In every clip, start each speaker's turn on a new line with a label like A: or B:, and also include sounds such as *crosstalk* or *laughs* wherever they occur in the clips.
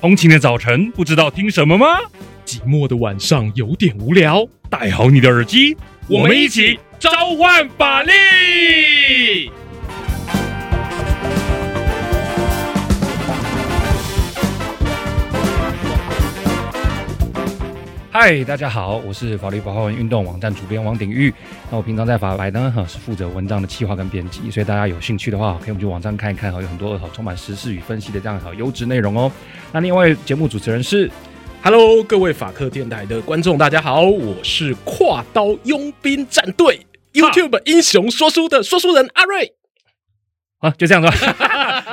A: 通勤的早晨不知道听什么吗？寂寞的晚上有点无聊，戴好你的耳机，我们一起召唤法力！嗨，大家好，我是法律白话文运动网站主编王鼎玉。那我平常在法白呢，哈是负责文章的企划跟编辑，所以大家有兴趣的话，可以我们去网站看一看，哈，有很多好充满时事与分析的这样好优质内容哦。那另外节目主持人是
B: ，Hello，各位法客电台的观众，大家好，我是跨刀佣兵战队 YouTube 英雄说书的说书人阿瑞。
A: 啊，就这样说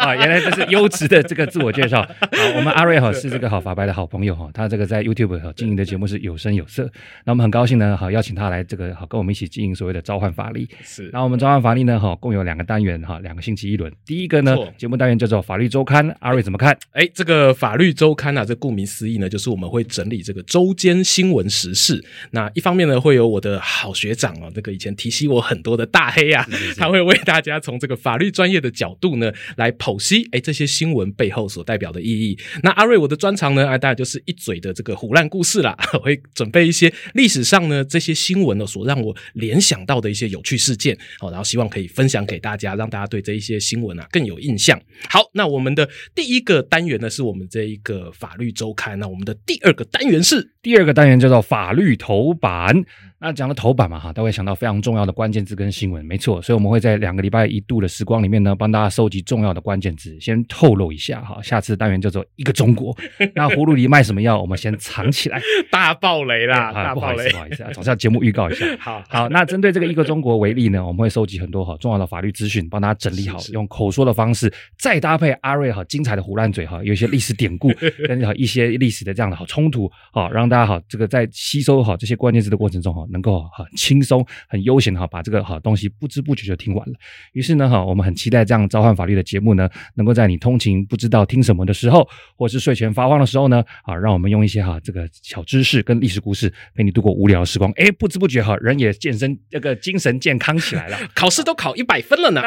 A: 啊，原来这是优质的这个自我介绍。好，我们阿瑞哈是这个好法白的好朋友哈，他这个在 YouTube 哈经营的节目是有声有色。那我们很高兴呢，好邀请他来这个好跟我们一起经营所谓的召唤法力。是，那我们召唤法力呢，哈共有两个单元哈，两个星期一轮。第一个呢，节目单元叫做法律周刊，阿瑞怎么看？
B: 哎，这个法律周刊啊，这顾名思义呢，就是我们会整理这个周间新闻时事。那一方面呢，会有我的好学长哦，这个以前提携我很多的大黑啊，是是是他会为大家从这个法律专业的角度呢，来剖析哎这些新闻背后所代表的意义。那阿瑞我的专长呢，哎，大概就是一嘴的这个唬烂故事啦，*laughs* 我会准备一些历史上呢这些新闻呢所让我联想到的一些有趣事件，好，然后希望可以分享给大家，让大家对这一些新闻啊更有印象。好，那我们的第一个单元呢，是我们这一个法律周刊。那我们的第二个单元是
A: 第二个单元叫做法律头版。那讲到头版嘛，哈，都会想到非常重要的关键字跟新闻，没错，所以我们会在两个礼拜一度的时光里面呢，帮大家收集重要的关键字，先透露一下哈，下次单元叫做一个中国，*laughs* 那葫芦里卖什么药，我们先藏起来，*laughs*
B: 大爆雷啦，大
A: 爆雷，不好意思，总是要节目预告一下，*laughs* 好。好，那针对这个一个中国为例呢，我们会收集很多哈重要的法律资讯，帮大家整理好，用口说的方式，再搭配阿瑞哈精彩的胡烂嘴哈，有一些历史典故跟一些历史的这样的好冲突，好让大家好这个在吸收好这些关键字的过程中哈，能够很轻松、很悠闲哈，把这个好东西不知不觉就听完了。于是呢，哈，我们很期待这样召唤法律的节目呢，能够在你通勤不知道听什么的时候，或是睡前发慌的时候呢，啊，让我们用一些哈这个小知识跟历史故事陪你度过无聊的时光。哎，不知不觉哈，人也健身，这个精神健康起来了，
B: 考试都考一百分了呢。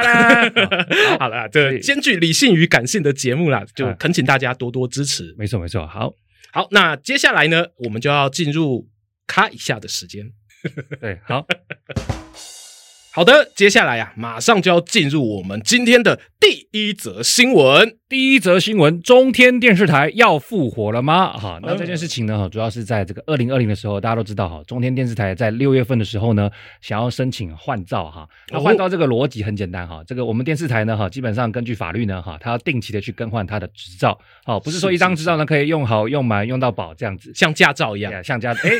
B: 好了，这兼具理性与感性的节目啦，就恳请大家多多支持。*laughs*
A: 没错，没错。好，
B: 好，那接下来呢，我们就要进入咔一下的时间。*laughs*
A: 对，好。
B: 好的，接下来呀、啊，马上就要进入我们今天的第一则新闻。
A: 第一则新闻：中天电视台要复活了吗？哈，那这件事情呢，哈，主要是在这个二零二零的时候，大家都知道哈，中天电视台在六月份的时候呢，想要申请换照哈。那换照这个逻辑很简单哈，这个我们电视台呢，哈，基本上根据法律呢，哈，它要定期的去更换它的执照，好，不是说一张执照呢可以用好用满用到饱这样子，
B: 像驾照一样，
A: 像驾照。哎，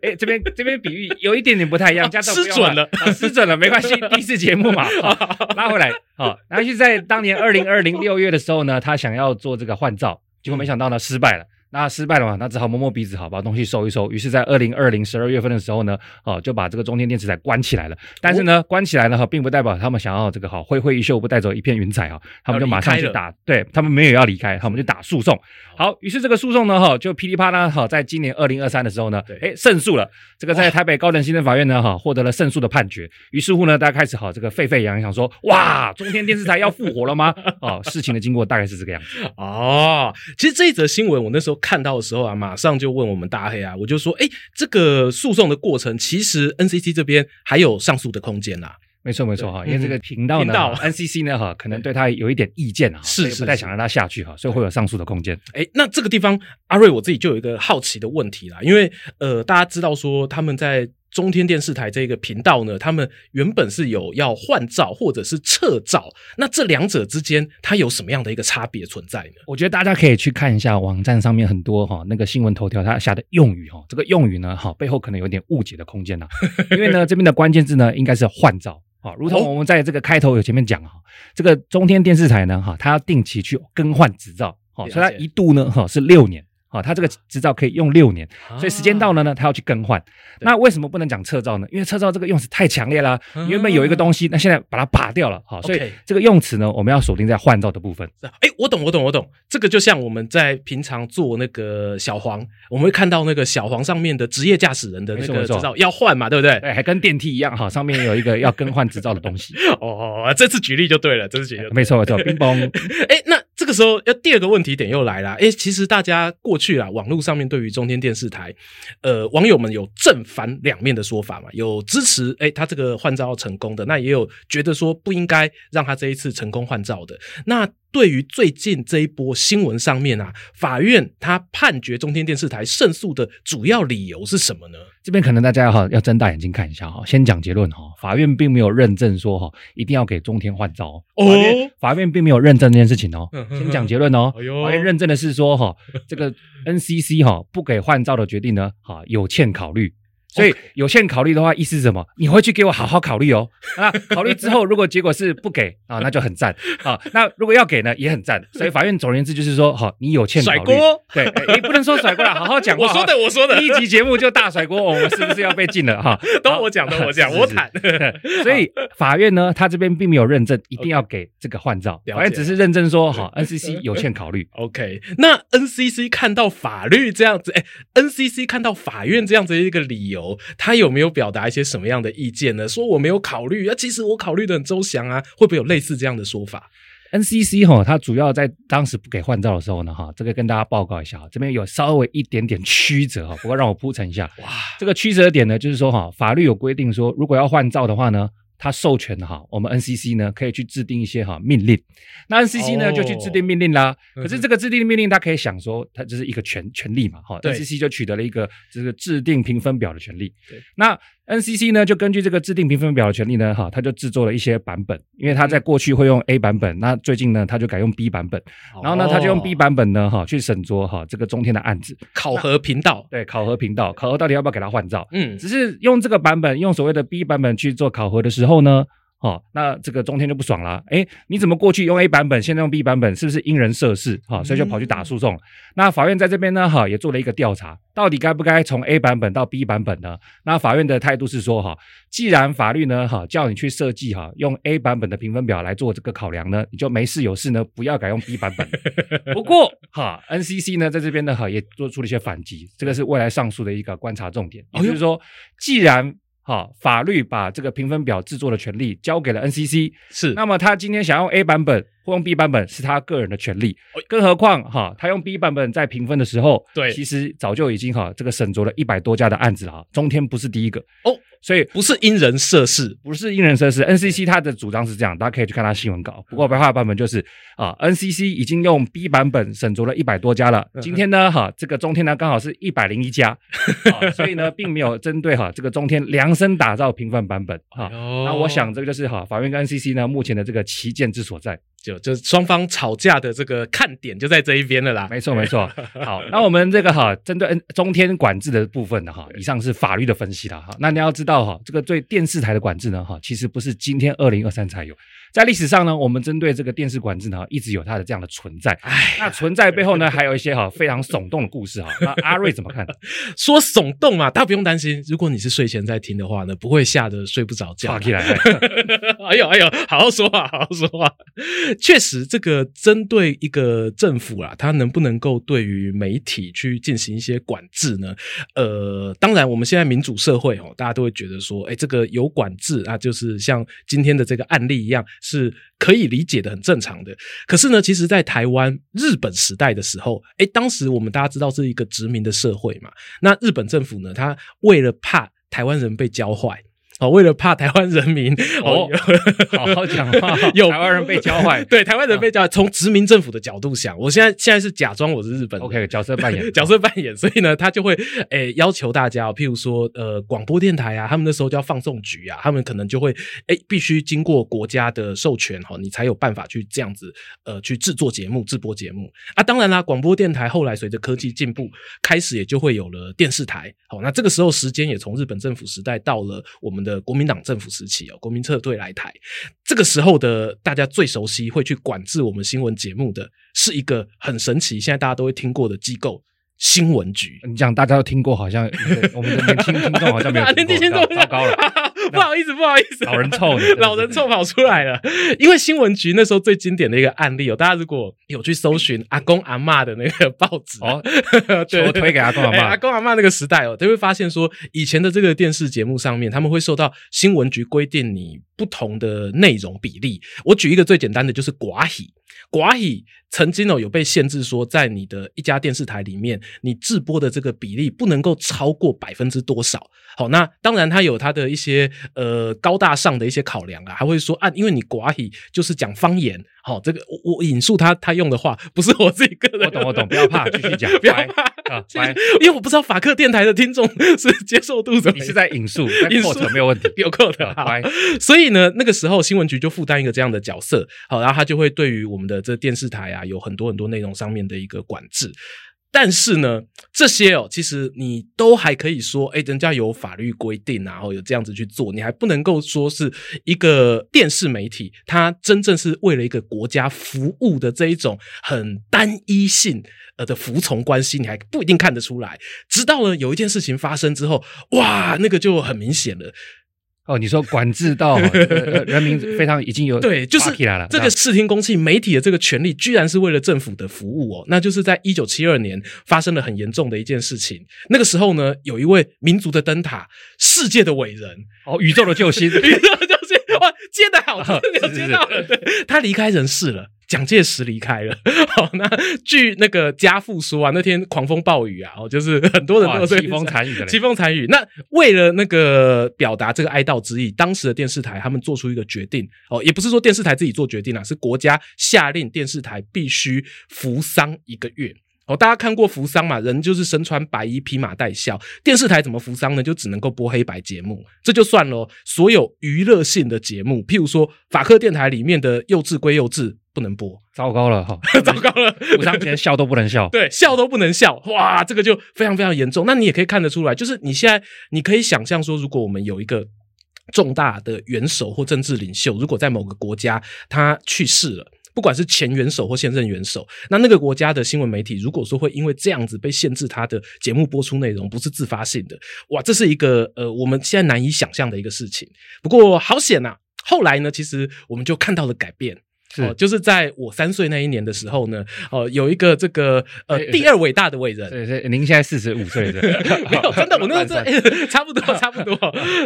A: 哎，这边这边比喻有一点点不太一样，驾照
B: 失准了，
A: 失准了，没关系，第一次节目嘛，*laughs* 拉回来。好，然后就在当年二零二零六月的时候呢，他想要做这个换照，结果没想到呢失败了。那失败了嘛，那只好摸摸鼻子，好把东西收一收。于是，在二零二零十二月份的时候呢，哦，就把这个中天电视台关起来了。但是呢，关起来了哈，并不代表他们想要这个好挥挥衣袖不带走一片云彩啊，他们就马上去打，对他们没有要离开，他们就打诉讼。好，于是这个诉讼呢，哈，就噼里啪啦，哈，在今年二零二三的时候呢，哎，胜诉了。这个在台北高等行政法院呢，哈，获得了胜诉的判决。于是乎呢，大家开始好这个沸沸扬扬，想说，哇，中天电视台要复活了吗？哦，事情的经过大概是这个样子。*laughs*
B: 哦，其实这一则新闻我那时候看到的时候啊。马上就问我们大黑啊，我就说，哎，这个诉讼的过程，其实 NCC 这边还有上诉的空间啦。
A: 没错，没错哈，因为这个频道呢，NCC 呢哈，可能对他有一点意见啊，是不太想让他下去哈，所以会有上诉的空间。
B: 哎，那这个地方，阿瑞我自己就有一个好奇的问题啦，因为呃，大家知道说他们在。中天电视台这个频道呢，他们原本是有要换照或者是撤照，那这两者之间它有什么样的一个差别存在呢？
A: 我觉得大家可以去看一下网站上面很多哈那个新闻头条，它下的用语哈，这个用语呢哈背后可能有点误解的空间呐，*laughs* 因为呢这边的关键字呢应该是换照。好，如同我们在这个开头有前面讲哈，这个中天电视台呢哈，它要定期去更换执照，好，所以它一度呢哈是六年。啊，他这个执照可以用六年，所以时间到了呢，他要去更换。那为什么不能讲撤照呢？因为撤照这个用词太强烈了。原本有一个东西，那现在把它拔掉了。好，所以这个用词呢，我们要锁定在换照的部分。
B: 哎，我懂，我懂，我懂。这个就像我们在平常做那个小黄，我们会看到那个小黄上面的职业驾驶人的那个执照要换嘛，对不对？
A: 对，还跟电梯一样哈，上面有一个要更换执照的东西。*laughs*
B: 哦，这次举例就对了，这次举例。
A: 没错，没错，冰崩。*laughs*
B: 哎，这时候要第二个问题点又来了，哎，其实大家过去啊，网络上面对于中天电视台，呃，网友们有正反两面的说法嘛，有支持哎他这个换照要成功的，那也有觉得说不应该让他这一次成功换照的，那。对于最近这一波新闻上面啊，法院他判决中天电视台胜诉的主要理由是什么呢？
A: 这边可能大家哈要睁大眼睛看一下哈，先讲结论哈，法院并没有认证说哈一定要给中天换照哦，法院并没有认证这件事情哦，先讲结论哦，法院认证的是说哈这个 NCC 哈不给换照的决定呢哈有欠考虑。所以有限考虑的话，意思是什么？你回去给我好好考虑哦。啊，考虑之后，如果结果是不给啊，那就很赞啊。那如果要给呢，也很赞。所以法院总而言之就是说，好，你有欠考虑。甩锅？对，你不能说甩锅了，*laughs* 好好讲话。
B: 我说的，我说的。
A: 第一集节目就大甩锅，我们是不是要被禁了哈？
B: 都我讲的，我讲，我坦。*laughs*
A: 所以法院呢，他这边并没有认证一定要给这个换照，法院只是认证说，好，NCC *laughs* 有欠考虑。
B: OK，那 NCC 看到法律这样子，哎，NCC 看到法院这样子一个理由。他有没有表达一些什么样的意见呢？说我没有考虑啊，其实我考虑的很周详啊，会不会有类似这样的说法
A: ？NCC 哈，他主要在当时不给换照的时候呢，哈，这个跟大家报告一下，这边有稍微一点点曲折哈，不过让我铺陈一下。哇，这个曲折点呢，就是说哈，法律有规定说，如果要换照的话呢。他授权哈，我们 NCC 呢可以去制定一些哈命令，那 NCC 呢就去制定命令啦。可是这个制定命令，它可以想说，它就是一个权权利嘛，哈。NCC 就取得了一个这个制定评分表的权利。那 NCC 呢就根据这个制定评分表的权利呢，哈，他就制作了一些版本，因为他在过去会用 A 版本，那最近呢他就改用 B 版本，然后呢他就用 B 版本呢哈去审酌哈这个中天的案子，
B: 考核频道，
A: 对，考核频道，考核到底要不要给他换照？嗯，只是用这个版本，用所谓的 B 版本去做考核的时候。呢？好，那这个中天就不爽了。诶，你怎么过去用 A 版本，现在用 B 版本，是不是因人设事？哈，所以就跑去打诉讼。那法院在这边呢，哈，也做了一个调查，到底该不该从 A 版本到 B 版本呢？那法院的态度是说，哈，既然法律呢，哈，叫你去设计哈，用 A 版本的评分表来做这个考量呢，你就没事有事呢，不要改用 B 版本。不过，哈，NCC 呢，在这边呢，哈，也做出了一些反击，这个是未来上诉的一个观察重点，也就是说，既然好，法律把这个评分表制作的权利交给了 NCC，是。那么他今天想用 A 版本或用 B 版本，是他个人的权利。更何况哈，他用 B 版本在评分的时候，对，其实早就已经哈这个审酌了一百多家的案子了哈，中天不是第一个哦。所以
B: 不是因人设事，
A: 不是因人设事。NCC 它的主张是这样，大家可以去看它新闻稿。不过白话版本就是啊，NCC 已经用 B 版本审酌了一百多家了。今天呢，哈，这个中天呢刚好是一百零一家，*laughs* 所以呢，并没有针对哈这个中天量身打造评分版本哈。那我想这个就是哈法院跟 NCC 呢目前的这个旗舰之所在。
B: 就就双方吵架的这个看点就在这一边了啦。
A: 没错没错。*laughs* 好，那我们这个哈针对中天管制的部分的哈，以上是法律的分析了哈。那你要知道哈，这个对电视台的管制呢哈，其实不是今天二零二三才有。在历史上呢，我们针对这个电视管制呢，一直有它的这样的存在。哎，那存在背后呢，还有一些哈非常耸动的故事哈。*laughs* 那阿瑞怎么看？
B: 说耸动嘛，大家不用担心。如果你是睡前在听的话呢，不会吓得睡不着觉。起来，*laughs* 哎呦哎呦，好好说话，好好说话。确实，这个针对一个政府啊，它能不能够对于媒体去进行一些管制呢？呃，当然，我们现在民主社会哦，大家都会觉得说，哎，这个有管制啊，就是像今天的这个案例一样。是可以理解的，很正常的。可是呢，其实，在台湾日本时代的时候，诶，当时我们大家知道是一个殖民的社会嘛。那日本政府呢，他为了怕台湾人被教坏。哦，为了怕台湾人民哦，*laughs*
A: 好好讲话，*laughs* 有台湾人被教坏，
B: 对台湾人被教坏，从殖民政府的角度想，我现在现在是假装我是日本
A: ，OK，角色扮演，*laughs*
B: 角色扮演，所以呢，他就会诶要求大家，譬如说呃广播电台啊，他们那时候叫放送局啊，他们可能就会诶必须经过国家的授权哈，你才有办法去这样子呃去制作节目、制播节目啊。当然啦，广播电台后来随着科技进步，开始也就会有了电视台。好，那这个时候时间也从日本政府时代到了我们的。的国民党政府时期哦，国民撤退来台，这个时候的大家最熟悉会去管制我们新闻节目的是一个很神奇，现在大家都会听过的机构——新闻局。
A: 你讲大家都听过，好像我们的年轻听众好像没有听过，*laughs* 糟糕了。*laughs*
B: 不好意思，不好意思，
A: 老人臭，
B: 老人臭跑出来了。因为新闻局那时候最经典的一个案例哦，大家如果有去搜寻阿公阿嬷的那个报纸哦，*laughs*
A: 对，推给阿公阿嬷，
B: 阿公阿嬷那个时代哦，就会发现说，以前的这个电视节目上面，他们会受到新闻局规定你不同的内容比例。我举一个最简单的，就是寡喜。寡喜曾经哦有被限制说，在你的一家电视台里面，你制播的这个比例不能够超过百分之多少。好，那当然它有它的一些呃高大上的一些考量啊，还会说啊，因为你寡语就是讲方言。好，这个我我引述他他用的话，不是我自己个人。
A: 我懂我懂，不要怕，继续讲，*laughs*
B: 不要怕啊，*laughs* 因为我不知道法克电台的听众是接受度怎么样。
A: 你是在引述，引述没有问题，*laughs*
B: 有扣的。好，所以呢，那个时候新闻局就负担一个这样的角色，好，然后他就会对于我们的这电视台啊，有很多很多内容上面的一个管制。但是呢，这些哦，其实你都还可以说，诶，人家有法律规定，然后有这样子去做，你还不能够说是一个电视媒体，它真正是为了一个国家服务的这一种很单一性呃的服从关系，你还不一定看得出来。直到呢有一件事情发生之后，哇，那个就很明显了。
A: 哦，你说管制到 *laughs* 人民非常已经有
B: 对，就是这个视听公器媒体的这个权利，居然是为了政府的服务哦。那就是在一九七二年发生了很严重的一件事情。那个时候呢，有一位民族的灯塔，世界的伟人
A: 哦，宇宙的救星，*laughs* 宇宙
B: 的救星，哇，接的好，*laughs* 有接到了，对，他离开人世了。蒋介石离开了，*laughs* 好，那据那个家父说啊，那天狂风暴雨啊，哦，就是 *laughs* 很多人都
A: 凄风惨雨的，
B: 凄风惨雨。那为了那个表达这个哀悼之意，当时的电视台他们做出一个决定，哦，也不是说电视台自己做决定啊，是国家下令电视台必须服丧一个月。哦，大家看过扶桑嘛？人就是身穿白衣，披麻戴孝。电视台怎么扶桑呢？就只能够播黑白节目，这就算了。所有娱乐性的节目，譬如说法克电台里面的幼稚归幼稚，不能播。
A: 糟糕了哈，*laughs*
B: 糟糕了，
A: 服丧前笑都不能笑，*laughs*
B: 对，笑都不能笑。哇，这个就非常非常严重。那你也可以看得出来，就是你现在你可以想象说，如果我们有一个重大的元首或政治领袖，如果在某个国家他去世了。不管是前元首或现任元首，那那个国家的新闻媒体，如果说会因为这样子被限制他的节目播出内容，不是自发性的，哇，这是一个呃我们现在难以想象的一个事情。不过好险呐，后来呢，其实我们就看到了改变。是、哦，就是在我三岁那一年的时候呢，哦，有一个这个呃第二伟大的伟人，
A: 对对，您现在四十五岁的，*laughs*
B: 没有真的，我那个时候、欸、*laughs* 差不多 *laughs* 差不多，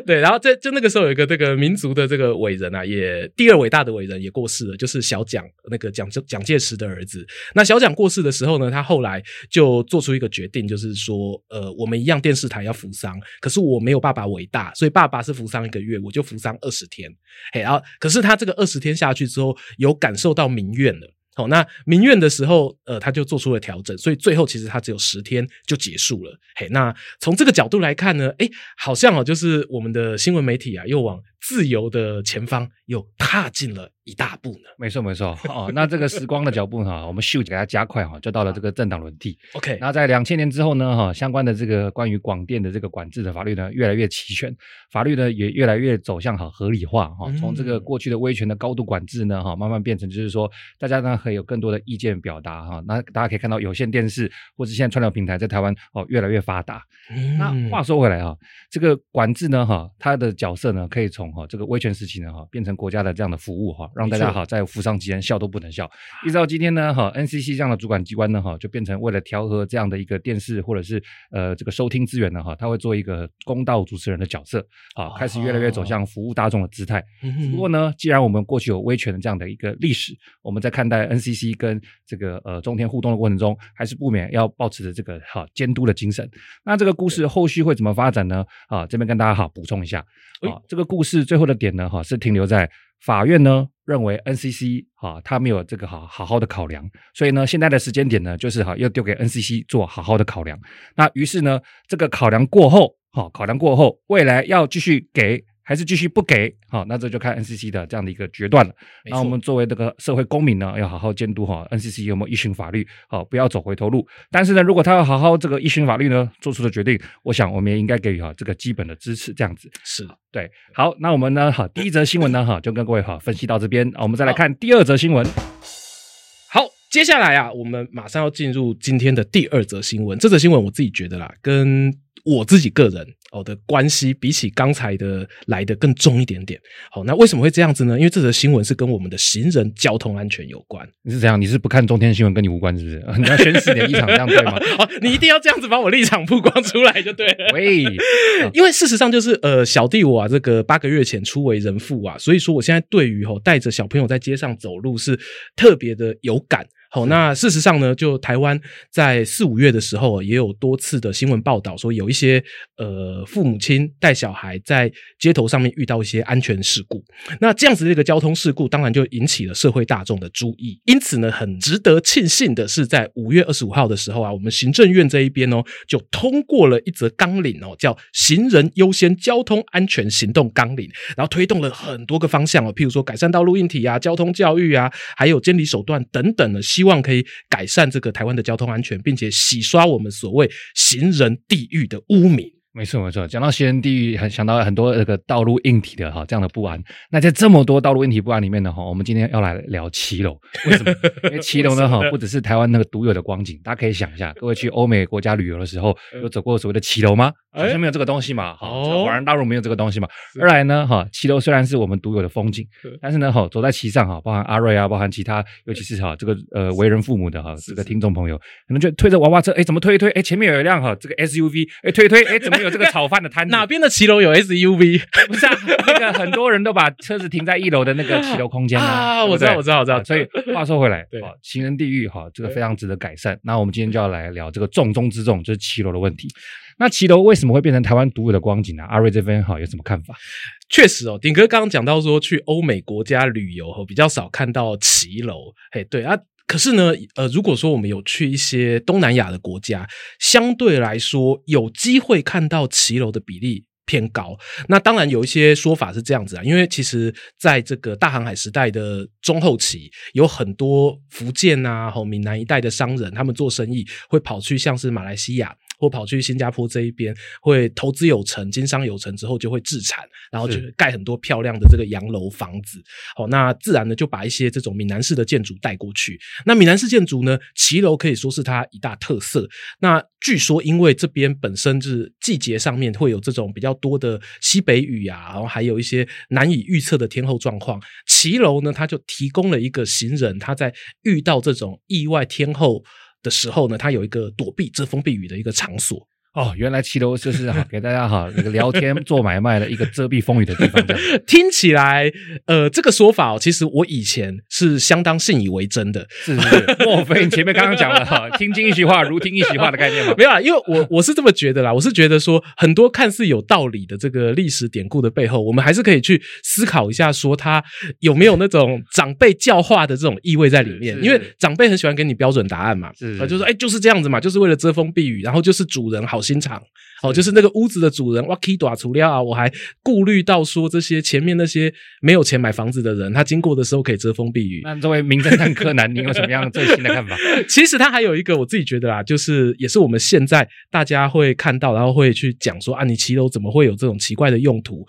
B: 对，然后在就那个时候有一个这个民族的这个伟人啊，也第二伟大的伟人也过世了，就是小蒋那个蒋蒋介石的儿子。那小蒋过世的时候呢，他后来就做出一个决定，就是说，呃，我们一样电视台要扶桑，可是我没有爸爸伟大，所以爸爸是扶桑一个月，我就扶桑二十天。嘿，然后可是他这个二十天下去之后有。感受到民怨了，好，那民怨的时候，呃，他就做出了调整，所以最后其实他只有十天就结束了。嘿，那从这个角度来看呢，诶，好像哦，就是我们的新闻媒体啊，又往自由的前方又踏进了一大步呢。
A: 没错，没错。哦，那这个时光的脚步哈，我们咻给它加快哈，就到了这个政党轮替。
B: OK，
A: 那在两千年之后呢，哈，相关的这个关于广电的这个管制的法律呢，越来越齐全，法律呢也越来越走向好合理化哈。从这个过去的威权的高度管制呢，哈，慢慢变成就是说，大家呢可以有更多的意见表达哈。那大家可以看到有线电视或者现在串流平台在台湾哦越来越发达。那话说回来哈，这个管制呢哈，它的角色呢可以从哈这个威权时期呢哈变成国家的这样的服务哈，让大家哈在服丧期间笑都不能笑。一直到今天呢哈，NCC 这样的主管机关呢哈就变成为了调和这样的一个电视或者是呃这个收听资源呢哈，他会做一个公道主持人的角色好，开始越来越走向服务大众的姿态。不过呢，既然我们过去有威权的这样的一个历史，我们在看待 NCC 跟这个呃中天互动的过程中，还是不免要保持着这个哈监督的精神。那这个故事后续会怎么发展呢？啊，这边跟大家好补充一下啊，这个故事最后的点呢哈是停留在法院呢认为 NCC 哈他没有这个好好好的考量，所以呢现在的时间点呢就是哈要丢给 NCC 做好好的考量。那于是呢这个考量过后，哈考量过后，未来要继续给。还是继续不给，好，那这就看 NCC 的这样的一个决断了。那我们作为这个社会公民呢，要好好监督哈 NCC 有没有依循法律，好，不要走回头路。但是呢，如果他要好好这个依循法律呢，做出的决定，我想我们也应该给予哈这个基本的支持，这样子
B: 是
A: 对。好，那我们呢，哈，第一则新闻呢，哈，就跟各位哈分析到这边，我们再来看第二则新闻。
B: 好，接下来啊，我们马上要进入今天的第二则新闻。这则新闻我自己觉得啦，跟我自己个人哦的关系，比起刚才的来的更重一点点。好，那为什么会这样子呢？因为这则新闻是跟我们的行人交通安全有关。
A: 你是怎样？你是不看中天新闻跟你无关是不是？*laughs* 你要宣示你的立场这样对吗？*laughs*
B: 哦，你一定要这样子把我立场曝光出来就对了。*laughs*
A: 喂，
B: 因为事实上就是呃，小弟我啊，这个八个月前初为人父啊，所以说我现在对于吼带着小朋友在街上走路是特别的有感。好，那事实上呢，就台湾在四五月的时候，也有多次的新闻报道说，有一些呃父母亲带小孩在街头上面遇到一些安全事故。那这样子的一个交通事故，当然就引起了社会大众的注意。因此呢，很值得庆幸的是，在五月二十五号的时候啊，我们行政院这一边哦，就通过了一则纲领哦，叫《行人优先交通安全行动纲领》，然后推动了很多个方向哦，譬如说改善道路硬体啊、交通教育啊，还有监理手段等等的。希希望可以改善这个台湾的交通安全，并且洗刷我们所谓行人地狱的污名。
A: 没错没错，讲到行人地狱，很想到很多那个道路硬体的哈这样的不安。那在这么多道路硬体不安里面呢哈，我们今天要来聊骑楼。为什么？*laughs* 因为骑楼呢哈，不只是台湾那个独有的光景，大家可以想一下，各位去欧美国家旅游的时候，*laughs* 有走过所谓的骑楼吗？好像没有这个东西嘛。好，华人大陆没有这个东西嘛。二来呢哈，骑楼虽然是我们独有的风景，但是呢哈，走在骑上哈，包含阿瑞啊，包含其他，尤其是哈这个呃为人父母的哈这个听众朋友，可能就推着娃娃车，哎，怎么推一推？哎，前面有一辆哈这个 SUV，哎，推一推，哎，怎么？有这个炒饭的摊子，
B: 哪边的骑楼有 SUV？*laughs*
A: 不是啊，那个很多人都把车子停在一楼的那个骑楼空间啊，*laughs*
B: 啊。我知道，我知道，我知道。
A: 所以话说回来，对，行人地狱哈，这个非常值得改善。那我们今天就要来聊这个重中之重，就是骑楼的问题。那骑楼为什么会变成台湾独有的光景呢？阿瑞这边哈有什么看法？
B: 确实哦，鼎哥刚刚讲到说，去欧美国家旅游哈，比较少看到骑楼。嘿，对啊。可是呢，呃，如果说我们有去一些东南亚的国家，相对来说有机会看到骑楼的比例偏高。那当然有一些说法是这样子啊，因为其实在这个大航海时代的中后期，有很多福建啊、和闽南一带的商人，他们做生意会跑去像是马来西亚。或跑去新加坡这一边，会投资有成、经商有成之后，就会置产，然后就盖很多漂亮的这个洋楼房子。好，那自然呢就把一些这种闽南式的建筑带过去。那闽南式建筑呢，骑楼可以说是它一大特色。那据说因为这边本身是季节上面会有这种比较多的西北雨啊，然后还有一些难以预测的天候状况，骑楼呢它就提供了一个行人他在遇到这种意外天候的时候呢，它有一个躲避遮风避雨的一个场所。
A: 哦，原来骑楼就是哈，*laughs* 给大家哈那个聊天做买卖的一个遮蔽风雨的地方。*laughs*
B: 听起来，呃，这个说法哦，其实我以前是相当信以为真的。
A: 是是是，*laughs* 莫非你前面刚刚讲了哈，听君一席话，如听一席话的概念吗？
B: 没有啦，因为我我是这么觉得啦，我是觉得说很多看似有道理的这个历史典故的背后，我们还是可以去思考一下，说它有没有那种长辈教化的这种意味在里面。因为长辈很喜欢给你标准答案嘛，是，是，就说哎，就是这样子嘛，就是为了遮风避雨，然后就是主人好心肠。哦，就是那个屋子的主人，哇，K 多除了啊，我还顾虑到说这些前面那些没有钱买房子的人，他经过的时候可以遮风避雨。
A: 那作为名侦探柯南，你有什么样最新的看法？*laughs*
B: 其实他还有一个我自己觉得啦，就是也是我们现在大家会看到，然后会去讲说啊，你骑楼怎么会有这种奇怪的用途？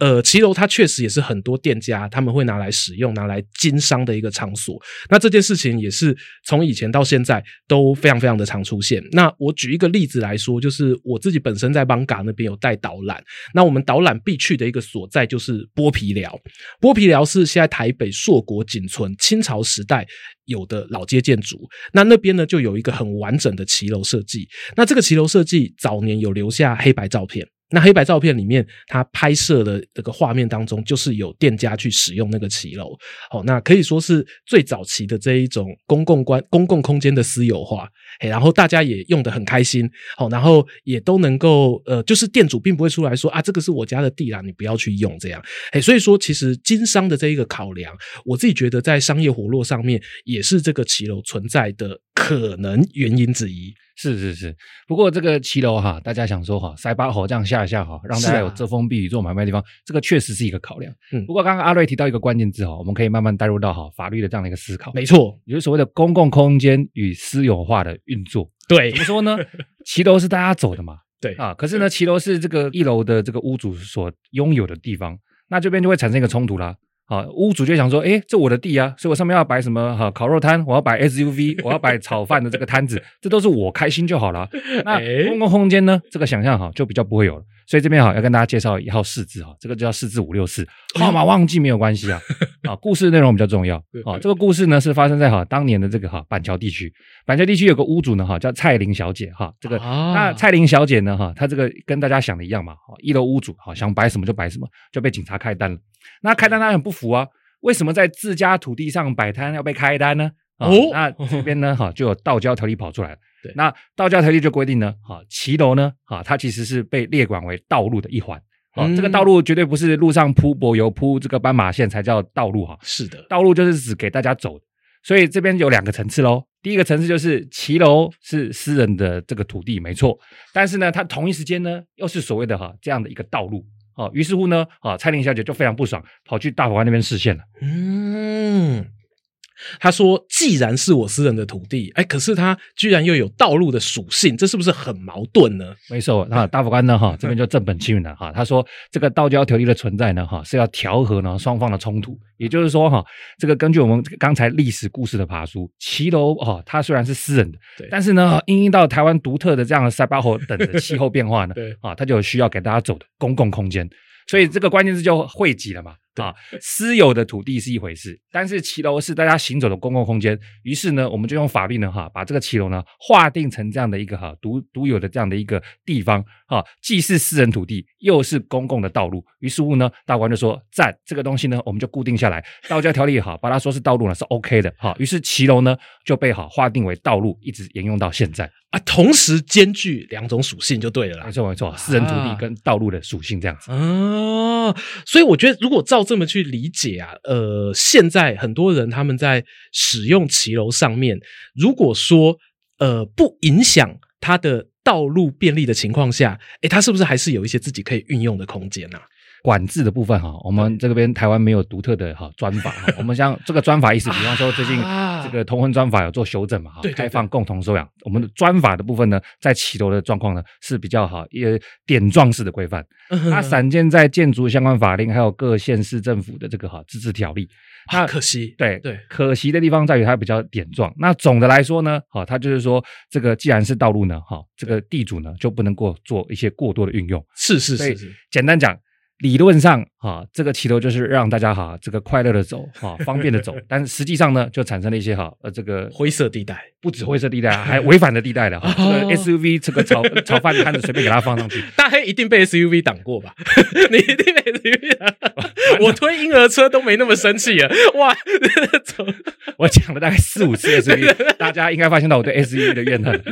B: 呃，骑楼它确实也是很多店家他们会拿来使用、拿来经商的一个场所。那这件事情也是从以前到现在都非常非常的常出现。那我举一个例子来说，就是我自己本身在邦嘎那边有带导览，那我们导览必去的一个所在就是剥皮寮。剥皮寮是现在台北硕果仅存清朝时代有的老街建筑。那那边呢就有一个很完整的骑楼设计。那这个骑楼设计早年有留下黑白照片。那黑白照片里面，他拍摄的这个画面当中，就是有店家去使用那个骑楼，哦，那可以说是最早期的这一种公共关公共空间的私有化，然后大家也用的很开心，好，然后也都能够，呃，就是店主并不会出来说啊，这个是我家的地啦，你不要去用这样，哎，所以说其实经商的这一个考量，我自己觉得在商业活络上面，也是这个骑楼存在的可能原因之一。
A: 是是是，不过这个骑楼哈，大家想说哈，塞巴河这样下一下哈，让大家有遮风避雨做买卖的地方，这个确实是一个考量。嗯，不过刚刚阿瑞提到一个关键字哈，我们可以慢慢带入到哈法律的这样的一个思考。
B: 没错，
A: 也就是所谓的公共空间与私有化的运作。
B: 对，
A: 怎么说呢？*laughs* 骑楼是大家走的嘛？
B: 对
A: 啊，可是呢，骑楼是这个一楼的这个屋主所拥有的地方，那这边就会产生一个冲突啦。啊，屋主就想说，诶，这我的地啊，所以我上面要摆什么哈烤肉摊，我要摆 SUV，*laughs* 我要摆炒饭的这个摊子，这都是我开心就好了。那 *laughs* 公共空间呢，这个想象哈就比较不会有了。所以这边哈要跟大家介绍一号四字哈，这个叫四字五六四，号码忘记没有关系啊。*laughs* 啊，故事内容比较重要啊。这个故事呢是发生在哈当年的这个哈板桥地区，板桥地区有个屋主呢哈叫蔡玲小姐哈，这个那蔡玲小姐呢哈，她这个跟大家想的一样嘛，一楼屋主哈想摆什么就摆什么，就被警察开单了。那开单他很不服啊，为什么在自家土地上摆摊要被开单呢？哦，那这边呢 *laughs* 哈就有道交条例跑出来了。对，那道交条例就规定呢，哈骑楼呢，哈它其实是被列管为道路的一环。哦，这个道路绝对不是路上铺柏油铺这个斑马线才叫道路哈。
B: 是的，
A: 道路就是指给大家走的。所以这边有两个层次喽。第一个层次就是骑楼是私人的这个土地没错，但是呢，它同一时间呢又是所谓的哈这样的一个道路。哦，于是乎呢，啊，蔡玲小姐就非常不爽，跑去大法官那边视线了。
B: 嗯。他说：“既然是我私人的土地，哎，可是他居然又有道路的属性，这是不是很矛盾呢？”
A: 没错，那大法官呢，哈，这边就正本清源了，哈。他说：“这个道交条例的存在呢，哈，是要调和呢双方的冲突。也就是说，哈，这个根据我们刚才历史故事的爬梳，骑楼哈，它虽然是私人的，但是呢，因应到台湾独特的这样的塞巴河等的 *laughs* 气候变化呢，对，啊，它就有需要给大家走的公共空间。”所以这个关键字就汇集了嘛，啊，私有的土地是一回事，但是骑楼是大家行走的公共空间。于是呢，我们就用法律呢，哈，把这个骑楼呢划定成这样的一个哈独独有的这样的一个地方，哈，既是私人土地，又是公共的道路。于是乎呢，大官就说赞这个东西呢，我们就固定下来，道交条例也好，把它说是道路呢是 OK 的，哈。于是骑楼呢就被好划定为道路，一直沿用到现在。
B: 啊，同时兼具两种属性就对了啦，
A: 没错没错，私人土地跟道路的属性这样子。
B: 啊，所以我觉得如果照这么去理解啊，呃，现在很多人他们在使用骑楼上面，如果说呃不影响它的道路便利的情况下，诶，它是不是还是有一些自己可以运用的空间呢？
A: 管制的部分哈，我们这边台湾没有独特的哈专法哈。*laughs* 我们像这个专法意思，比方说最近这个同婚专法有做修正嘛哈，开放共同收养。我们的专法的部分呢，在骑楼的状况呢是比较好，一个点状式的规范。它散见在建筑相关法令，还有各县市政府的这个哈自治条例。
B: 那可惜，
A: 对对，可惜的地方在于它比较点状。那总的来说呢，哈，它就是说这个既然是道路呢，哈，这个地主呢就不能过做一些过多的运用。
B: 是是是是，
A: 简单讲。理论上，哈，这个骑楼就是让大家哈，这个快乐的走，哈，*laughs* 方便的走。但是实际上呢，就产生了一些哈，呃，这个
B: 灰色地带，
A: 不止灰色地带，还违反的地带的哈。这个 SUV 这个炒 *laughs* 炒饭摊子随便给它放上去，
B: 大黑一定被 SUV 挡过吧？*laughs* 你一定被 SUV 挡。我推婴儿车都没那么生气啊！哇，
A: 我讲了大概四五次 SUV，大家应该发现到我对 SUV 的怨恨。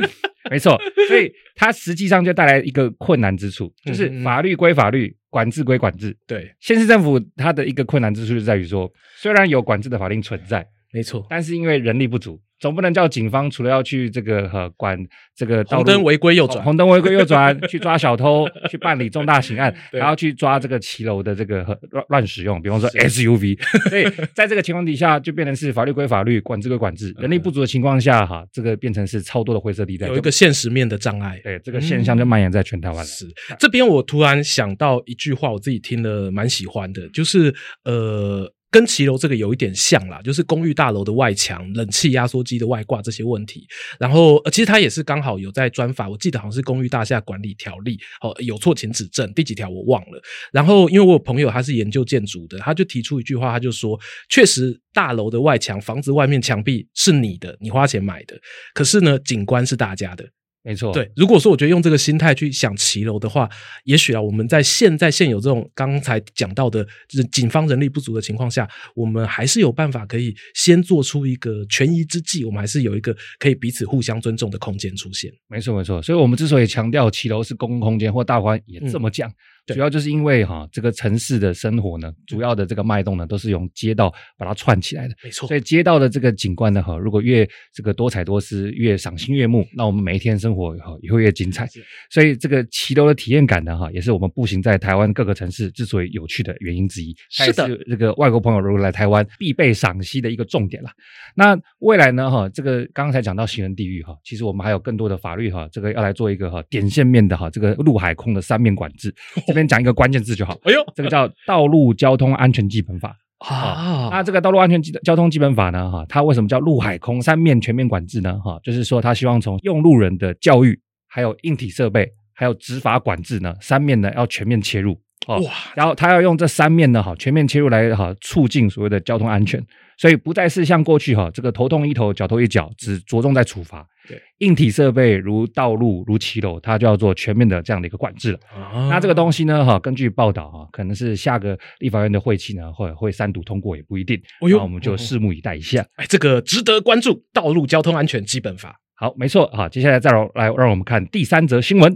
A: 没错，所以它实际上就带来一个困难之处，就是法律归法律。管制归管制，
B: 对，
A: 县市政府它的一个困难之处就在于说，虽然有管制的法令存在，
B: 没错，
A: 但是因为人力不足。总不能叫警方除了要去这个和管这个
B: 红灯违规右转，
A: 红灯违规右转 *laughs* 去抓小偷，去办理重大刑案，还要去抓这个骑楼的这个乱乱使用，比方说 SUV。*laughs* 所以在这个情况底下，就变成是法律归法律，管制归管制。人力不足的情况下，哈，这个变成是超多的灰色地带，
B: 有一个现实面的障碍。
A: 对，这个现象就蔓延在全台湾了。
B: 是这边我突然想到一句话，我自己听了蛮喜欢的，就是呃。跟骑楼这个有一点像啦，就是公寓大楼的外墙、冷气压缩机的外挂这些问题。然后，呃，其实它也是刚好有在专法，我记得好像是《公寓大厦管理条例》哦，有错请指正，第几条我忘了。然后，因为我有朋友他是研究建筑的，他就提出一句话，他就说：确实，大楼的外墙、房子外面墙壁是你的，你花钱买的，可是呢，景观是大家的。
A: 没错，
B: 对。如果说我觉得用这个心态去想骑楼的话，也许啊，我们在现在现有这种刚才讲到的，就是警方人力不足的情况下，我们还是有办法可以先做出一个权宜之计，我们还是有一个可以彼此互相尊重的空间出现。
A: 没错，没错。所以我们之所以强调骑楼是公共空间，或大观也这么讲。嗯主要就是因为哈，这个城市的生活呢，主要的这个脉动呢，都是用街道把它串起来的。
B: 没错，
A: 所以街道的这个景观呢，哈，如果越这个多彩多姿，越赏心悦目，那我们每一天生活哈也会越精彩。所以这个骑楼的体验感呢，哈，也是我们步行在台湾各个城市之所以有趣的原因之一。是的，这个外国朋友如果来台湾必备赏析的一个重点了。那未来呢，哈，这个刚才讲到行人地狱哈，其实我们还有更多的法律哈，这个要来做一个哈点线面的哈，这个陆海空的三面管制。这 *laughs* 边讲一个关键字就好。哎呦，这个叫《道路交通安全基本法》
B: 啊。
A: 那这个道路安全基交通基本法呢，哈，它为什么叫陆海空三面全面管制呢？哈，就是说它希望从用路人的教育，还有硬体设备，还有执法管制呢，三面呢要全面切入。哦，哇然后他要用这三面呢，哈，全面切入来哈，促进所谓的交通安全，所以不再是像过去哈，这个头痛医头，脚痛医脚，只着重在处罚。对，硬体设备如道路、如骑楼，它就要做全面的这样的一个管制了。啊、那这个东西呢，哈，根据报道哈，可能是下个立法院的会期呢，会会三读通过也不一定。那、哦、我们就拭目以待一下。
B: 哎，这个值得关注，《道路交通安全基本法》。
A: 好，没错，好，接下来再来让我们看第三则新闻。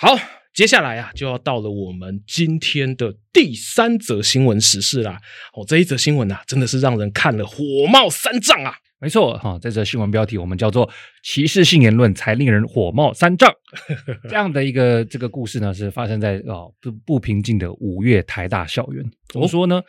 B: 好。接下来啊，就要到了我们今天的第三则新闻时事啦。哦，这一则新闻啊，真的是让人看了火冒三丈啊。
A: 没错，哈，这则新闻标题我们叫做“歧视性言论才令人火冒三丈”。*laughs* 这样的一个这个故事呢，是发生在哦不不平静的五月台大校园。怎么说呢？哦、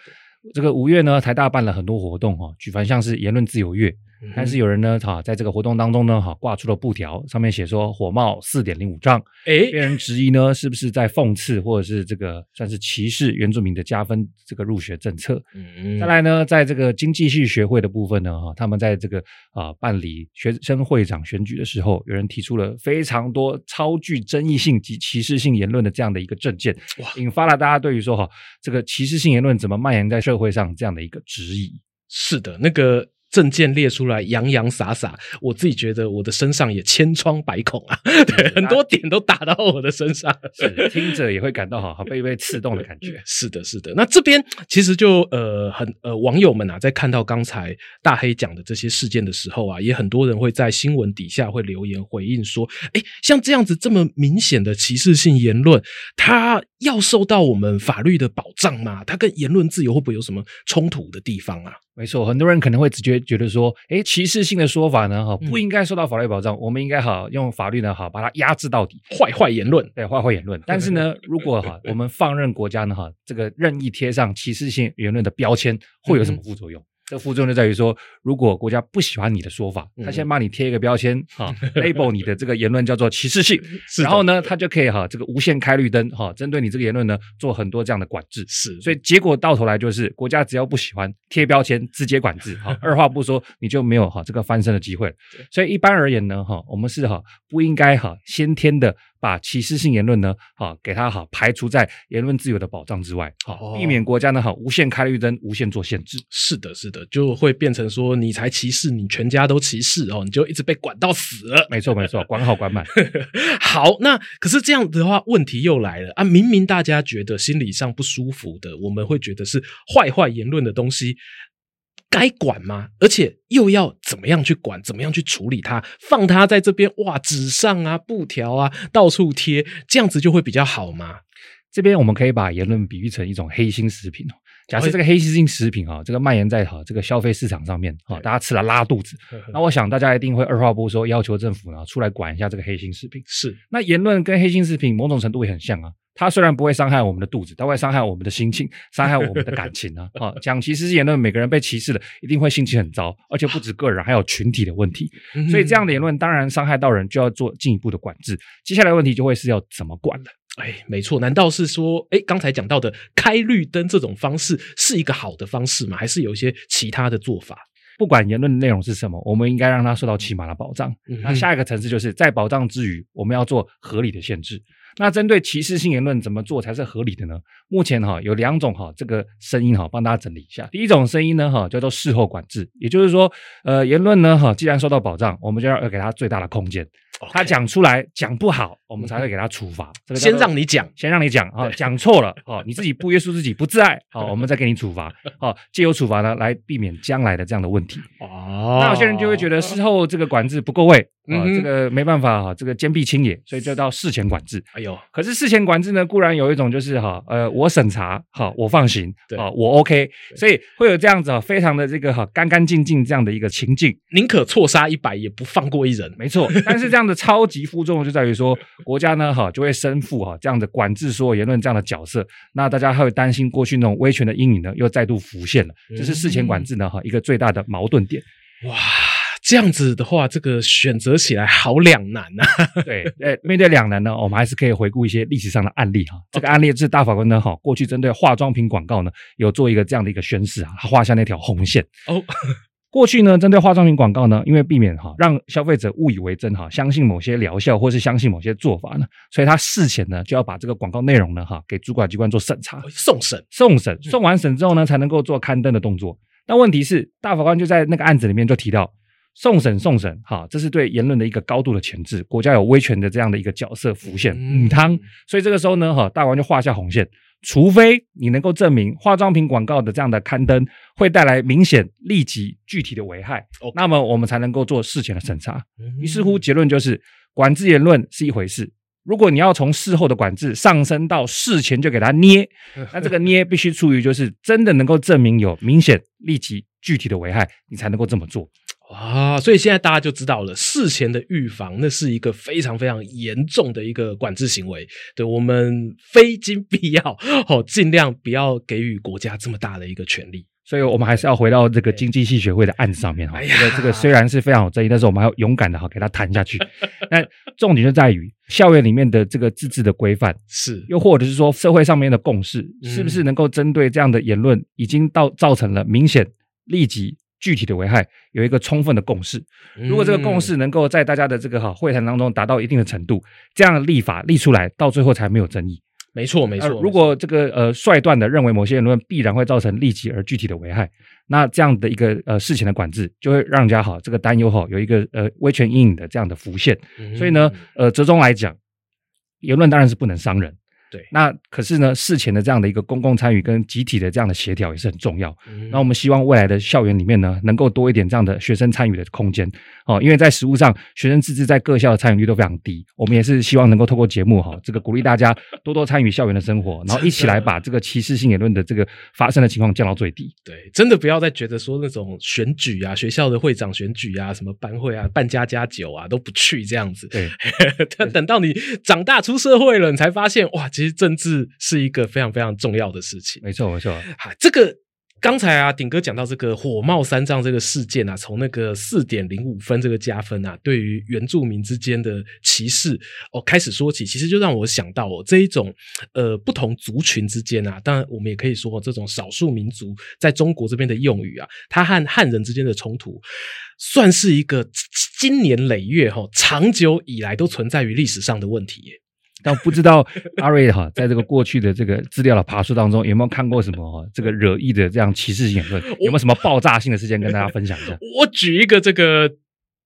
A: 这个五月呢，台大办了很多活动哈，举凡像是言论自由月。但是有人呢，哈，在这个活动当中呢，哈，挂出了布条，上面写说火冒四点零五丈，诶，被人质疑呢，是不是在讽刺或者是这个算是歧视原住民的加分这个入学政策？嗯，再来呢，在这个经济系学会的部分呢，哈，他们在这个啊办理学生会长选举的时候，有人提出了非常多超具争议性及歧视性言论的这样的一个政见，哇，引发了大家对于说哈这个歧视性言论怎么蔓延在社会上这样的一个质疑。
B: 是的，那个。政见列出来洋洋洒洒，我自己觉得我的身上也千疮百孔啊，对，很多点都打到我的身上，
A: 是听着也会感到好好被被刺痛的感觉。*laughs*
B: 是的，是的。那这边其实就呃很呃网友们啊，在看到刚才大黑讲的这些事件的时候啊，也很多人会在新闻底下会留言回应说，哎，像这样子这么明显的歧视性言论，它要受到我们法律的保障吗？它跟言论自由会不会有什么冲突的地方啊？
A: 没错，很多人可能会直觉觉得说，诶，歧视性的说法呢，哈，不应该受到法律保障，嗯、我们应该好用法律呢，好把它压制到底。
B: 坏坏言论，
A: 对，坏坏言论。*laughs* 但是呢，如果哈 *laughs* 我们放任国家呢，哈这个任意贴上歧视性言论的标签，会有什么副作用？嗯这副作用就在于说，如果国家不喜欢你的说法，他先帮你贴一个标签，哈，*laughs* label 你的这个言论叫做歧视性，*laughs* 然后呢，他就可以哈，这个无限开绿灯，哈，针对你这个言论呢，做很多这样的管制。是，所以结果到头来就是，国家只要不喜欢贴标签，直接管制，哈，*laughs* 二话不说，你就没有哈这个翻身的机会。所以一般而言呢，哈，我们是哈不应该哈先天的。把歧视性言论呢，哈，给他好排除在言论自由的保障之外，好，避免国家呢，好无限开绿灯，无限做限制。
B: 是的，是的，就会变成说你才歧视，你全家都歧视哦，你就一直被管到死了。
A: 没错，没错，管好管满。*laughs*
B: 好，那可是这样的话，问题又来了啊！明明大家觉得心理上不舒服的，我们会觉得是坏坏言论的东西。该管吗？而且又要怎么样去管？怎么样去处理它？放它在这边哇，纸上啊，布条啊，到处贴，这样子就会比较好吗？
A: 这边我们可以把言论比喻成一种黑心食品哦。假设这个黑心食品啊，这个蔓延在哈这个消费市场上面啊，大家吃了拉肚子，那我想大家一定会二话不说要求政府呢出来管一下这个黑心食品。是，那言论跟黑心食品某种程度也很像啊。它虽然不会伤害我们的肚子，它会伤害我们的心情，伤害我们的感情啊！啊，*laughs* 讲歧视言论，每个人被歧视了，一定会心情很糟，而且不止个人，还有群体的问题。所以这样的言论当然伤害到人，就要做进一步的管制。接下来的问题就会是要怎么管了？
B: 哎，没错，难道是说，哎，刚才讲到的开绿灯这种方式是一个好的方式吗？还是有一些其他的做法？
A: 不管言论的内容是什么，我们应该让它受到起码的保障。那下一个层次就是在保障之余，我们要做合理的限制。那针对歧视性言论怎么做才是合理的呢？目前哈有两种哈这个声音哈，帮大家整理一下。第一种声音呢哈叫做事后管制，也就是说，呃言论呢哈既然受到保障，我们就要要给他最大的空间。他讲出来讲不好，我们才会给他处罚。这个
B: 先让你讲，
A: 先让你讲啊，讲错了哦，你自己不约束自己，不自爱，好，我们再给你处罚。好，借由处罚呢来避免将来的这样的问题。哦，那有些人就会觉得事后这个管制不够位啊，这个没办法哈，这个坚壁清野，所以就到事前管制。哎呦，可是事前管制呢，固然有一种就是哈，呃，我审查好，我放行，啊，我 OK，所以会有这样子啊，非常的这个哈干干净净这样的一个情境，
B: 宁可错杀一百也不放过一人。
A: 没错，但是这样。的超级负重就在于说，国家呢哈就会身负哈这样的管制所有言论这样的角色，那大家还会担心过去那种威权的阴影呢又再度浮现了，这是事前管制呢哈一个最大的矛盾点。
B: 哇，这样子的话，这个选择起来好两难啊。
A: 对，呃，面对两难呢，我们还是可以回顾一些历史上的案例哈。这个案例是大法官呢，哈，过去针对化妆品广告呢，有做一个这样的一个宣示啊，他画下那条红线哦。过去呢，针对化妆品广告呢，因为避免哈让消费者误以为真哈，相信某些疗效或是相信某些做法呢，所以他事前呢就要把这个广告内容呢哈给主管机关做审查，
B: 送审，
A: 送审，送完审之后呢，才能够做刊登的动作。但问题是，大法官就在那个案子里面就提到，送审送审，哈，这是对言论的一个高度的钳制，国家有威权的这样的一个角色浮现，嗯汤。所以这个时候呢，哈，大法官就画下红线。除非你能够证明化妆品广告的这样的刊登会带来明显、立即、具体的危害.那么我们才能够做事前的审查。于是乎，结论就是管制言论是一回事。如果你要从事后的管制上升到事前就给他捏，*laughs* 那这个捏必须出于就是真的能够证明有明显、立即、具体的危害，你才能够这么做。
B: 啊，所以现在大家就知道了，事前的预防那是一个非常非常严重的一个管制行为。对，我们非经必要，哦，尽量不要给予国家这么大的一个权利。
A: 所以我们还是要回到这个经济系学会的案子上面哈。这个这个虽然是非常有争议，但是我们还要勇敢的哈给它谈下去。那重点就在于校园里面的这个自治的规范是，又或者是说社会上面的共识，是不是能够针对这样的言论已经到造成了明显立即。具体的危害有一个充分的共识，如果这个共识能够在大家的这个哈会谈当中达到一定的程度，这样的立法立出来，到最后才没有争议。
B: 没错，没错。
A: 如果这个呃率断的认为某些言论必然会造成立即而具体的危害，那这样的一个呃事前的管制就会让人家哈这个担忧哈有一个呃威权阴影的这样的浮现。所以呢，呃折中来讲，言论当然是不能伤人。
B: 对，
A: 那可是呢，事前的这样的一个公共参与跟集体的这样的协调也是很重要。嗯、那我们希望未来的校园里面呢，能够多一点这样的学生参与的空间哦，因为在实务上，学生自治在各校的参与率都非常低。我们也是希望能够透过节目哈，*laughs* 这个鼓励大家多多参与校园的生活，然后一起来把这个歧视性言论的这个发生的情况降到最低。
B: 对，真的不要再觉得说那种选举啊，学校的会长选举啊，什么班会啊，办家家酒啊都不去这样子。对，*laughs* 但等到你长大出社会了，你才发现哇。其实政治是一个非常非常重要的事情，
A: 没错没错。
B: 好，这个刚才啊，鼎哥讲到这个火冒三丈这个事件啊，从那个四点零五分这个加分啊，对于原住民之间的歧视哦开始说起，其实就让我想到哦这一种呃不同族群之间啊，当然我们也可以说这种少数民族在中国这边的用语啊，它和汉人之间的冲突，算是一个经年累月哈、哦、长久以来都存在于历史上的问题耶。
A: 但不知道阿瑞哈，在这个过去的这个资料的爬梳当中，有没有看过什么哈这个惹意的这样歧视言论？有没有什么爆炸性的事件跟大家分享一下？*laughs*
B: 我举一个这个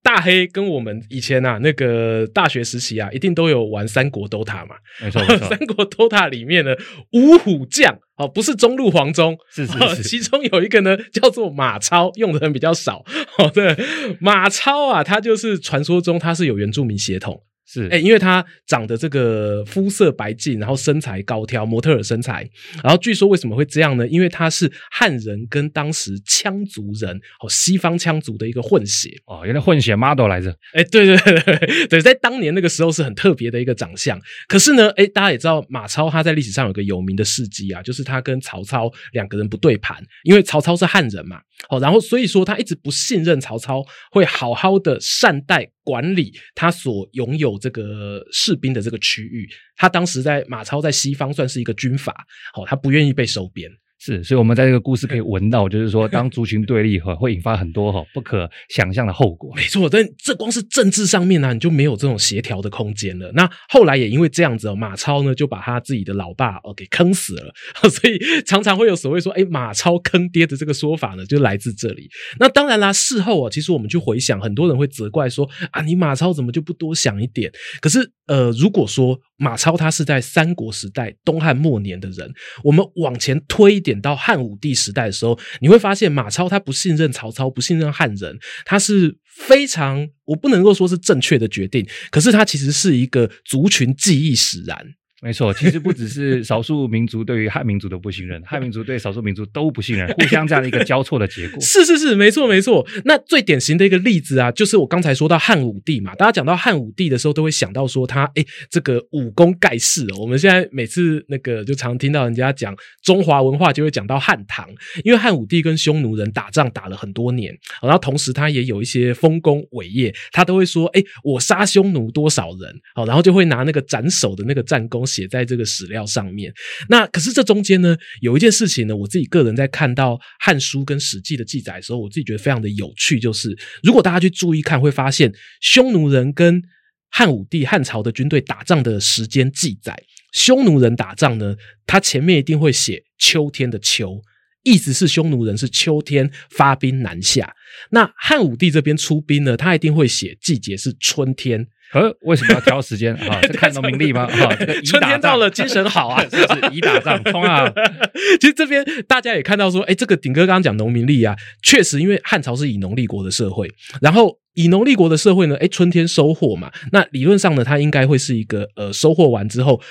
B: 大黑跟我们以前啊那个大学时期啊，一定都有玩三国 DOTA 嘛，
A: 没错没错。*laughs*
B: 三国 DOTA 里面呢五虎将哦，不是中路黄忠，
A: 是是是，
B: 其中有一个呢叫做马超，用的人比较少。哦，对，马超啊，他就是传说中他是有原住民血统。
A: 是，
B: 哎、欸，因为他长得这个肤色白净，然后身材高挑，模特儿身材。然后据说为什么会这样呢？因为他是汉人跟当时羌族人哦，西方羌族的一个混血
A: 哦，原来混血 model 来着。
B: 哎、欸，对对对对，对，在当年那个时候是很特别的一个长相。可是呢，哎、欸，大家也知道马超他在历史上有个有名的事迹啊，就是他跟曹操两个人不对盘，因为曹操是汉人嘛，好，然后所以说他一直不信任曹操会好好的善待。管理他所拥有这个士兵的这个区域，他当时在马超在西方算是一个军阀，好，他不愿意被收编。
A: 是，所以我们在这个故事可以闻到，就是说，当族群对立哈，*laughs* 会引发很多哈不可想象的后果。
B: 没错，但这光是政治上面呢、啊，你就没有这种协调的空间了。那后来也因为这样子哦，马超呢就把他自己的老爸哦给坑死了，*laughs* 所以常常会有所谓说，哎，马超坑爹的这个说法呢，就来自这里。那当然啦，事后啊，其实我们去回想，很多人会责怪说，啊，你马超怎么就不多想一点？可是，呃，如果说马超他是在三国时代东汉末年的人，我们往前推一点。点到汉武帝时代的时候，你会发现马超他不信任曹操，不信任汉人，他是非常，我不能够说是正确的决定，可是他其实是一个族群记忆使然。
A: 没错，其实不只是少数民族对于汉民族的不信任，汉民族对少数民族都不信任，互相这样的一个交错的结果。*laughs*
B: 是是是，没错没错。那最典型的一个例子啊，就是我刚才说到汉武帝嘛，大家讲到汉武帝的时候，都会想到说他哎，这个武功盖世哦。我们现在每次那个就常听到人家讲中华文化，就会讲到汉唐，因为汉武帝跟匈奴人打仗打了很多年，然后同时他也有一些丰功伟业，他都会说哎，我杀匈奴多少人，好，然后就会拿那个斩首的那个战功。写在这个史料上面。那可是这中间呢，有一件事情呢，我自己个人在看到《汉书》跟《史记》的记载的时候，我自己觉得非常的有趣。就是如果大家去注意看，会发现匈奴人跟汉武帝汉朝的军队打仗的时间记载，匈奴人打仗呢，他前面一定会写秋天的秋，意思是匈奴人是秋天发兵南下。那汉武帝这边出兵呢，他一定会写季节是春天。
A: 呃，为什么要挑时间啊？*laughs* 是看农民力吗？啊，这个
B: 春天到了，精神好啊，*laughs*
A: 是不是？以打仗冲啊！*laughs*
B: 其实这边大家也看到说，哎，这个鼎哥刚刚讲农民力啊，确实，因为汉朝是以农立国的社会，然后以农立国的社会呢，哎，春天收获嘛，那理论上呢，它应该会是一个呃，收获完之后，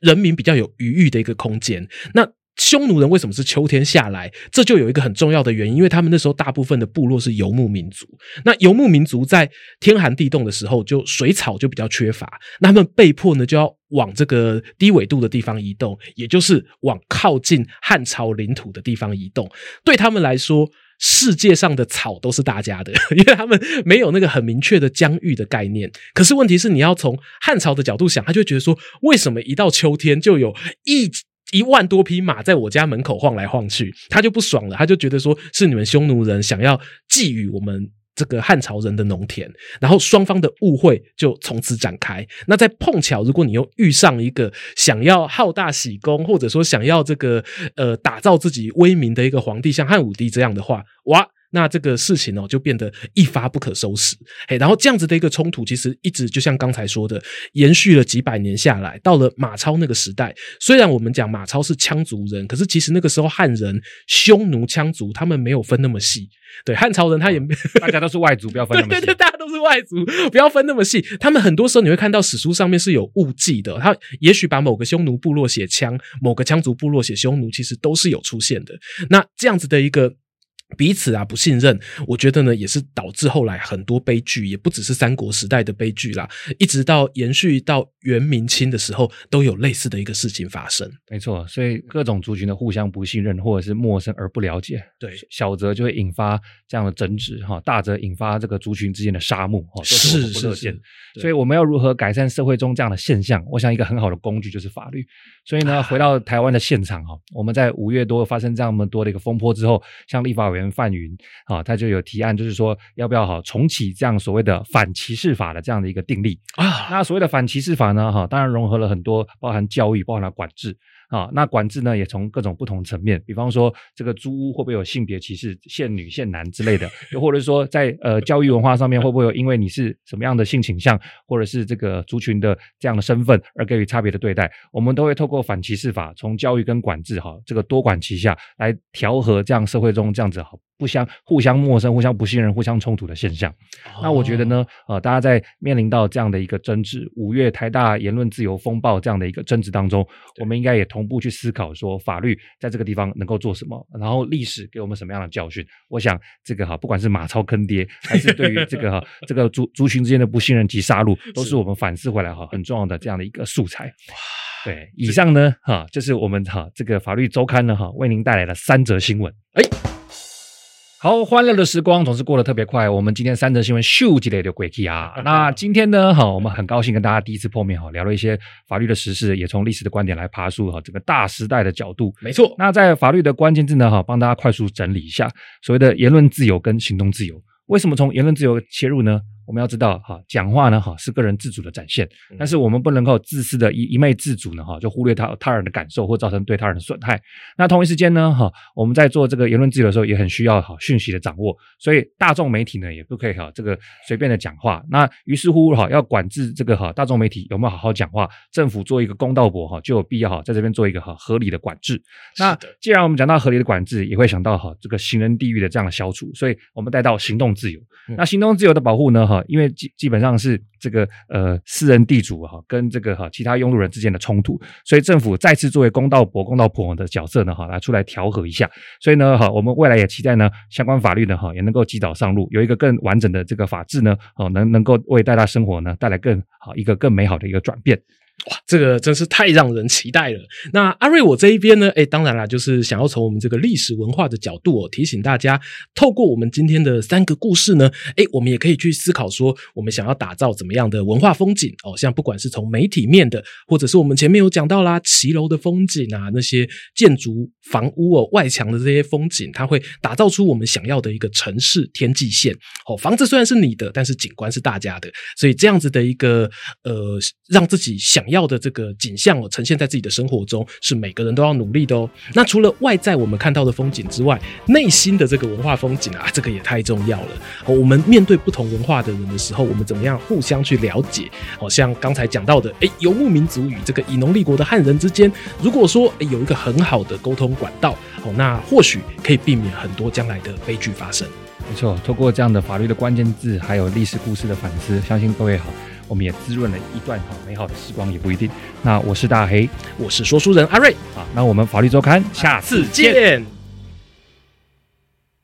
B: 人民比较有余裕的一个空间。那匈奴人为什么是秋天下来？这就有一个很重要的原因，因为他们那时候大部分的部落是游牧民族。那游牧民族在天寒地冻的时候，就水草就比较缺乏，那他们被迫呢就要往这个低纬度的地方移动，也就是往靠近汉朝领土的地方移动。对他们来说，世界上的草都是大家的，*laughs* 因为他们没有那个很明确的疆域的概念。可是问题是，你要从汉朝的角度想，他就觉得说，为什么一到秋天就有一一万多匹马在我家门口晃来晃去，他就不爽了，他就觉得说是你们匈奴人想要觊觎我们这个汉朝人的农田，然后双方的误会就从此展开。那在碰巧，如果你又遇上一个想要好大喜功，或者说想要这个呃打造自己威名的一个皇帝，像汉武帝这样的话，哇！那这个事情哦，就变得一发不可收拾。嘿，然后这样子的一个冲突，其实一直就像刚才说的，延续了几百年下来。到了马超那个时代，虽然我们讲马超是羌族人，可是其实那个时候汉人、匈奴、羌族他们没有分那么细。对，汉朝人他也没，
A: 大家都是外族，不要分那么 *laughs* 细。
B: 对对对，大家都是外族，不要分那么细。他们很多时候你会看到史书上面是有误记的，他也许把某个匈奴部落写羌，某个羌族部落写匈奴，其实都是有出现的。那这样子的一个。彼此啊不信任，我觉得呢也是导致后来很多悲剧，也不只是三国时代的悲剧啦，一直到延续到元明清的时候，都有类似的一个事情发生。
A: 没错，所以各种族群的互相不信任或者是陌生而不了解，
B: 对，
A: 小则就会引发这样的争执哈，大则引发这个族群之间的杀戮哈，是是我们不乐见。所以我们要如何改善社会中这样的现象？我想一个很好的工具就是法律。所以呢，回到台湾的现场哈，我们在五月多发生这么多的一个风波之后，像立法委员范云啊，他就有提案，就是说要不要哈重启这样所谓的反歧视法的这样的一个定立啊。那所谓的反歧视法呢，哈，当然融合了很多，包含教育，包含了管制。啊，那管制呢也从各种不同层面，比方说这个租屋会不会有性别歧视，限女限男之类的，又或者说在呃教育文化上面会不会有因为你是什么样的性倾向，或者是这个族群的这样的身份而给予差别的对待，我们都会透过反歧视法，从教育跟管制哈这个多管齐下来调和这样社会中这样子好。不相互相陌生、互相不信任、互相冲突的现象。哦、那我觉得呢，呃，大家在面临到这样的一个争执，五月台大言论自由风暴这样的一个争执当中，我们应该也同步去思考说，法律在这个地方能够做什么，然后历史给我们什么样的教训。我想这个哈，不管是马超坑爹，还是对于这个哈这个族族群之间的不信任及杀戮，都是我们反思回来哈很重要的这样的一个素材。哇，对，以上呢哈就是我们哈这个法律周刊呢哈为您带来了三则新闻。哎。好，欢乐的时光总是过得特别快。我们今天三则新闻咻几类的鬼气啊！那今天呢，哈，我们很高兴跟大家第一次碰面哈，聊了一些法律的时事，也从历史的观点来爬树哈，整个大时代的角度。
B: 没错，
A: 那在法律的关键字呢，哈，帮大家快速整理一下所谓的言论自由跟行动自由。为什么从言论自由切入呢？我们要知道，哈，讲话呢，哈，是个人自主的展现，但是我们不能够自私的一一昧自主呢，哈，就忽略他他人的感受或造成对他人的损害。那同一时间呢，哈，我们在做这个言论自由的时候，也很需要哈讯息的掌握，所以大众媒体呢，也不可以哈这个随便的讲话。那于是乎哈，要管制这个哈大众媒体有没有好好讲话，政府做一个公道博哈，就有必要哈在这边做一个哈合理的管制。那既然我们讲到合理的管制，也会想到哈这个行人地狱的这样的消除，所以我们带到行动自由。那行动自由的保护呢，哈。因为基基本上是这个呃私人地主哈跟这个哈其他拥路人之间的冲突，所以政府再次作为公道伯、公道婆的角色呢哈来出来调和一下。所以呢哈，我们未来也期待呢相关法律呢哈也能够及早上路，有一个更完整的这个法制呢哦能能够为大家生活呢带来更好一个更美好的一个转变。
B: 哇，这个真是太让人期待了。那阿瑞，我这一边呢？诶，当然啦，就是想要从我们这个历史文化的角度哦，提醒大家，透过我们今天的三个故事呢，诶，我们也可以去思考说，我们想要打造怎么样的文化风景哦。像不管是从媒体面的，或者是我们前面有讲到啦，骑楼的风景啊，那些建筑房屋哦，外墙的这些风景，它会打造出我们想要的一个城市天际线。哦，房子虽然是你的，但是景观是大家的，所以这样子的一个呃，让自己想。要的这个景象哦，呈现在自己的生活中，是每个人都要努力的哦。那除了外在我们看到的风景之外，内心的这个文化风景啊，这个也太重要了。我们面对不同文化的人的时候，我们怎么样互相去了解？好像刚才讲到的，诶，游牧民族与这个以农立国的汉人之间，如果说有一个很好的沟通管道，哦，那或许可以避免很多将来的悲剧发生。
A: 没错，透过这样的法律的关键字，还有历史故事的反思，相信各位好。我们也滋润了一段好美好的时光，也不一定。那我是大黑，
B: 我是说书人阿瑞。
A: 啊，那我们法律周刊下次见。